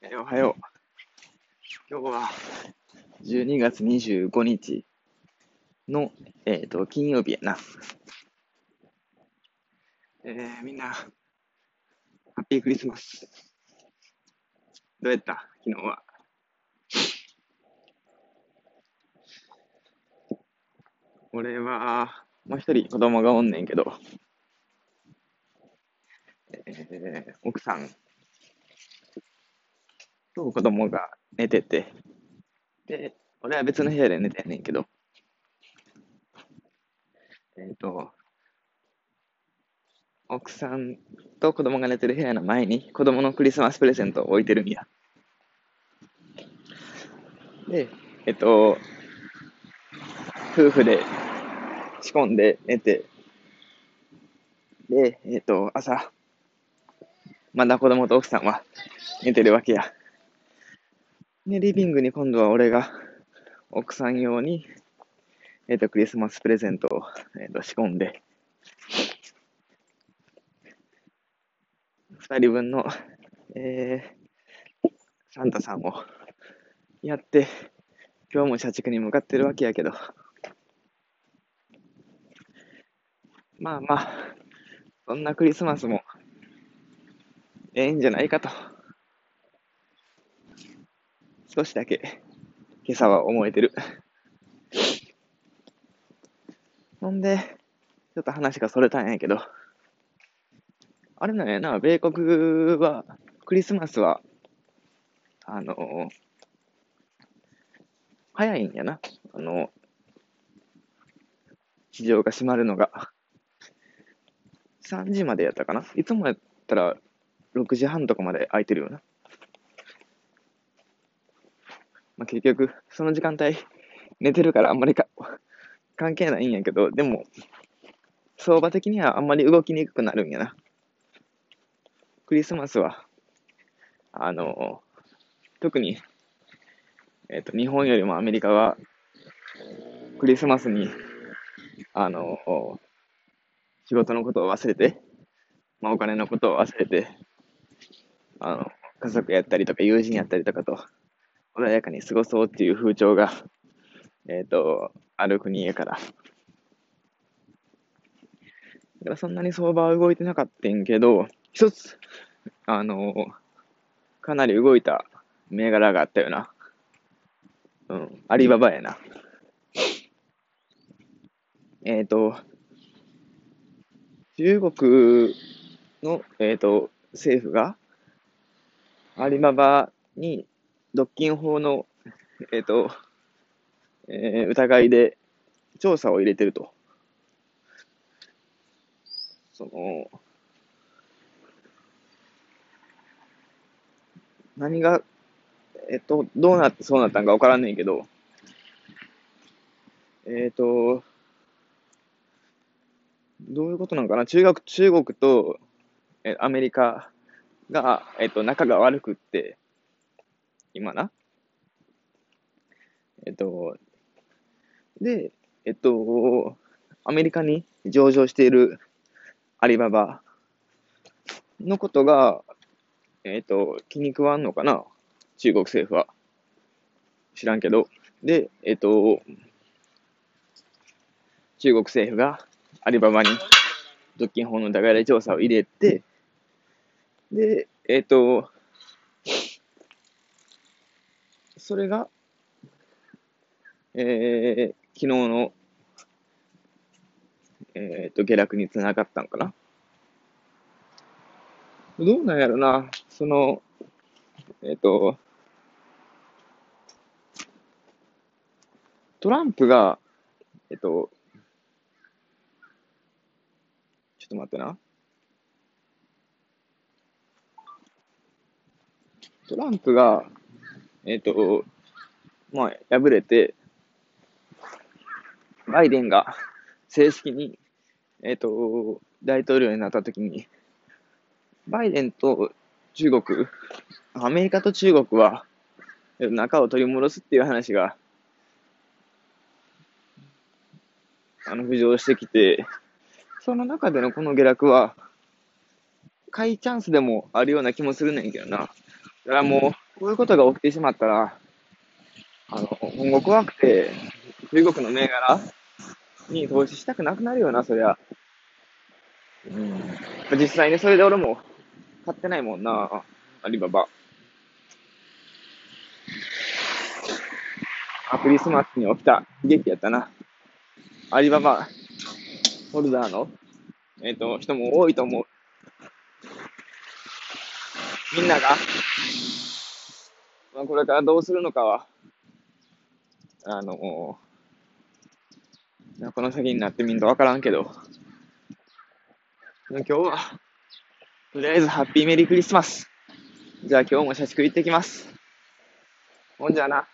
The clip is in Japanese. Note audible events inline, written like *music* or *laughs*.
えーおはよう。今日は12月25日の、えっ、と、金曜日やな。えー、みんな、ハッピークリスマス。どうやった？昨日は。俺は、もう一人子供がおんねんけど、えー、奥さんと子供が寝てて、で、俺は別の部屋で寝てんねんけど、えっ、と、奥さんと子供が寝てる部屋の前に子供のクリスマスプレゼントを置いてるんや。で、えっと、夫婦で仕込んで寝て、で、えっと、朝、まだ子供と奥さんは寝てるわけや。で、リビングに今度は俺が奥さん用に、えっ、と、クリスマスプレゼントを、えっと仕込んで、二人分の、えー、サンタさんをやって、今日も社畜に向かってるわけやけど、まあまあ、そんなクリスマスも、ええんじゃないかと、少しだけ、今朝は思えてる。ほんで、ちょっと話がそれたんやけど、あれなんやな、米国は、クリスマスは、あの早いんやな。あの、市場が閉まるのが。3時までやったかないつもやったら6時半とかまで空いてるよな。まあ、結局、その時間帯 *laughs* 寝てるからあんまりか *laughs* 関係ないんやけど、でも、相場的にはあんまり動きにくくなるんやな。クリスマスは、あの、特に、えっ、と、日本よりもアメリカは、クリスマスに、あの、仕事のことを忘れて、まあ、お金のことを忘れて、あの、家族やったりとか友人やったりとかと、穏やかに過ごそうっていう風潮が、*laughs* えっ、と、ある国やから。だからそんなに相場は動いてなかったんけど、一つ、あの、かなり動いた銘柄があったよな。うん、アリババやな。えっ、と、中国の、えっ、と、政府が、アリババに独禁法の、えっ、と、えー疑いで調査を入れてると。その、何が、えっ、と、どうなってそうなったんかわからんねんけど、えっ、と、どういうことなのかな？中国、中国と、えアメリカが、えっ、と、仲が悪くって、今な。えっ、と、で、えっと、アメリカに上場しているアリババのことが、えっと、気に食わんのかな？中国政府は。知らんけど。で、えっと、中国政府がアリババに独禁法の疑いで調査を入れて、で、えっと、それが、えー、昨日の、えっと、下落につながったんかな。どうなんやろな、その、えっと、トランプが、えっと、ちょっと待ってな。トランプが、えっと、まあ、敗れて、バイデンが正式に、えっと、大統領になったときに、バイデンと中国、アメリカと中国は、仲を取り戻すっていう話が、あの、浮上してきて、その中でのこの下落は、買いチャンスでもあるような気もするねんけどな。だからもう、こういうことが起きてしまったら、あの、今後怖くて、中国の銘柄に投資したくなくなるよな、そりゃ。うん。実際にそれで俺も買ってないもんな、アリババ。あ、クリスマスに起きた悲劇やったな。アリババホルダーの、えっ、ー、と、人も多いと思う。みんなが、まあ、これからどうするのかは、あの、この先になってみんとわからんけど、今日は、とりあえずハッピーメリークリスマス。じゃあ今日も社畜行ってきます。ほんじゃな。